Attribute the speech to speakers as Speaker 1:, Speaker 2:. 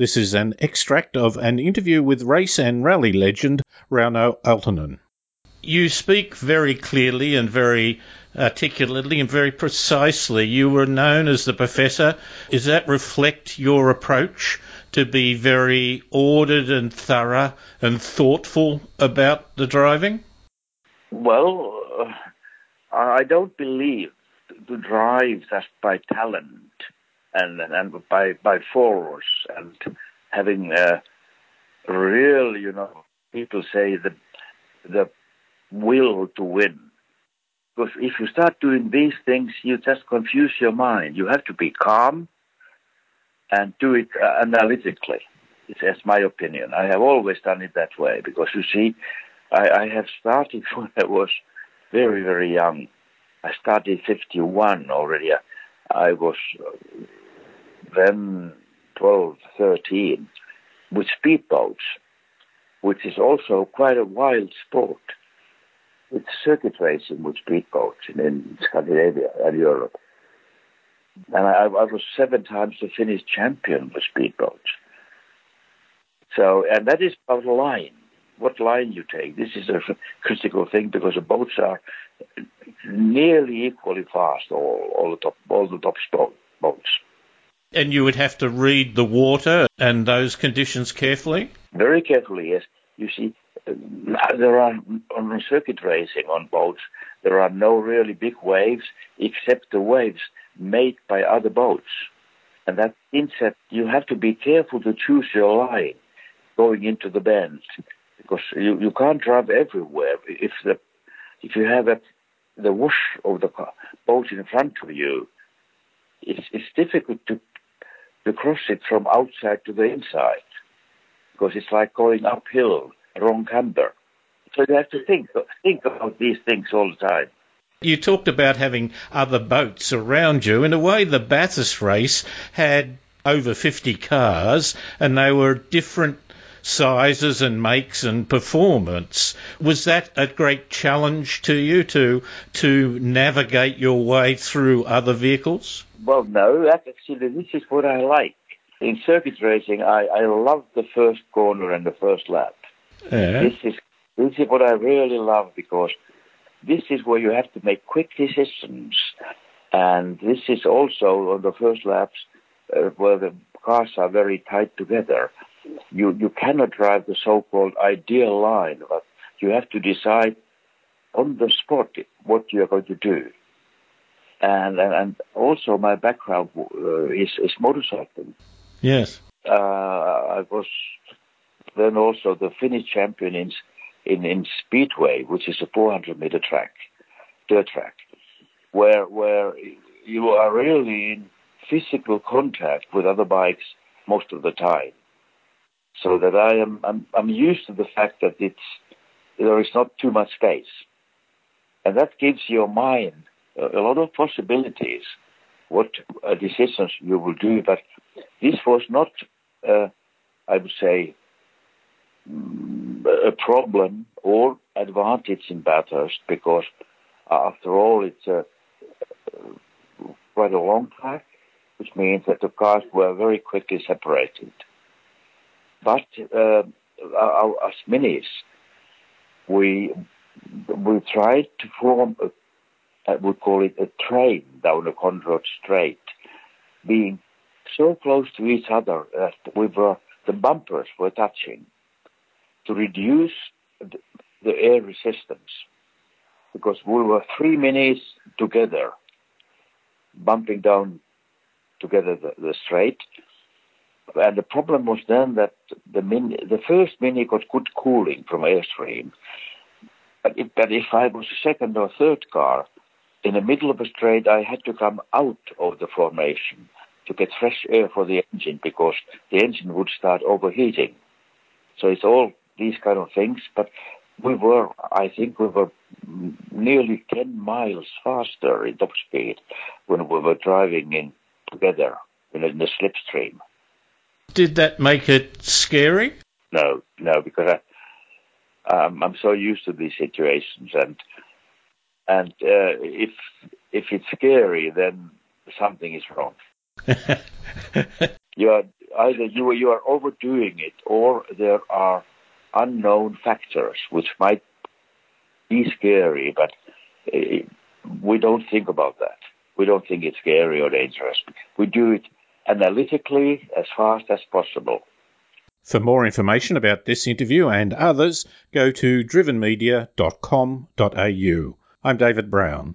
Speaker 1: This is an extract of an interview with race and rally legend Rauno Aaltonen. You speak very clearly and very articulately and very precisely. You were known as the professor. Does that reflect your approach to be very ordered and thorough and thoughtful about the driving?
Speaker 2: Well, uh, I don't believe to drive just by talent and and by by force and having a real, you know, people say the the will to win. Because if you start doing these things, you just confuse your mind. You have to be calm and do it uh, analytically. It's my opinion. I have always done it that way because you see, I, I have started when I was very, very young. I started 51 already. Was uh, then 12, 13 with speedboats, which is also quite a wild sport. It's circuit racing with speedboats in, in Scandinavia and Europe. And I, I, was seven times the Finnish champion with speedboats. So, and that is about line. What line you take. This is a critical thing because the boats are nearly equally fast, all, all the top, all the top boats.
Speaker 1: And you would have to read the water and those conditions carefully?
Speaker 2: Very carefully, yes. You see, uh, there are, on circuit racing on boats, there are no really big waves except the waves made by other boats. And that means that you have to be careful to choose your line going into the bends because you, you can't drive everywhere. If the if you have a, the whoosh of the boat in front of you, it's, it's difficult to to cross it from outside to the inside because it's like going uphill, wrong camber. So you have to think think about these things all the time.
Speaker 1: You talked about having other boats around you. In a way, the Bathurst race had over 50 cars and they were different sizes and makes and performance. Was that a great challenge to you to to navigate your way through other vehicles?
Speaker 2: Well, no, actually, this is what I like. In circuit racing, I, I love the first corner and the first lap. Yeah. This is this is what I really love because this is where you have to make quick decisions, and this is also on the first laps uh, where the cars are very tight together. You you cannot drive the so-called ideal line, but you have to decide on the spot what you are going to do and and, also my background uh, is is motorcycling.
Speaker 1: Yes.
Speaker 2: Uh, I was then also the Finnish champion in in, in speedway, which is a 400 meter track, dirt track, where where you are really in physical contact with other bikes most of the time. So that I am I'm, I'm used to the fact that it's there is not too much space, and that gives your mind a lot of possibilities what uh, decisions you will do, but this was not, uh, I would say, mm, a problem or advantage in Bathurst because after all it's a, quite a long track, which means that the cars were very quickly separated. But uh, as minis, we we tried to form a I would call it a train down a Conrod Straight, being so close to each other that we were, the bumpers were touching to reduce the, the air resistance because we were three minis together, bumping down together the, the straight. And the problem was then that the mini, the first mini got good cooling from airstream. But if, but if I was a second or third car, in the middle of a straight, I had to come out of the formation to get fresh air for the engine because the engine would start overheating. So it's all these kind of things, but we were, I think we were nearly 10 miles faster in top speed when we were driving in together in, in the slipstream.
Speaker 1: Did that make it scary?
Speaker 2: No, no, because I, um, I'm so used to these situations and and uh, if if it's scary, then something is wrong. you are either you you are overdoing it or there are unknown factors which might be scary, but uh, we don't think about that. We don't think it's scary or dangerous. We do it analytically as fast as possible.
Speaker 1: For more information about this interview and others, go to drivenmedia.com.au. I'm David Brown.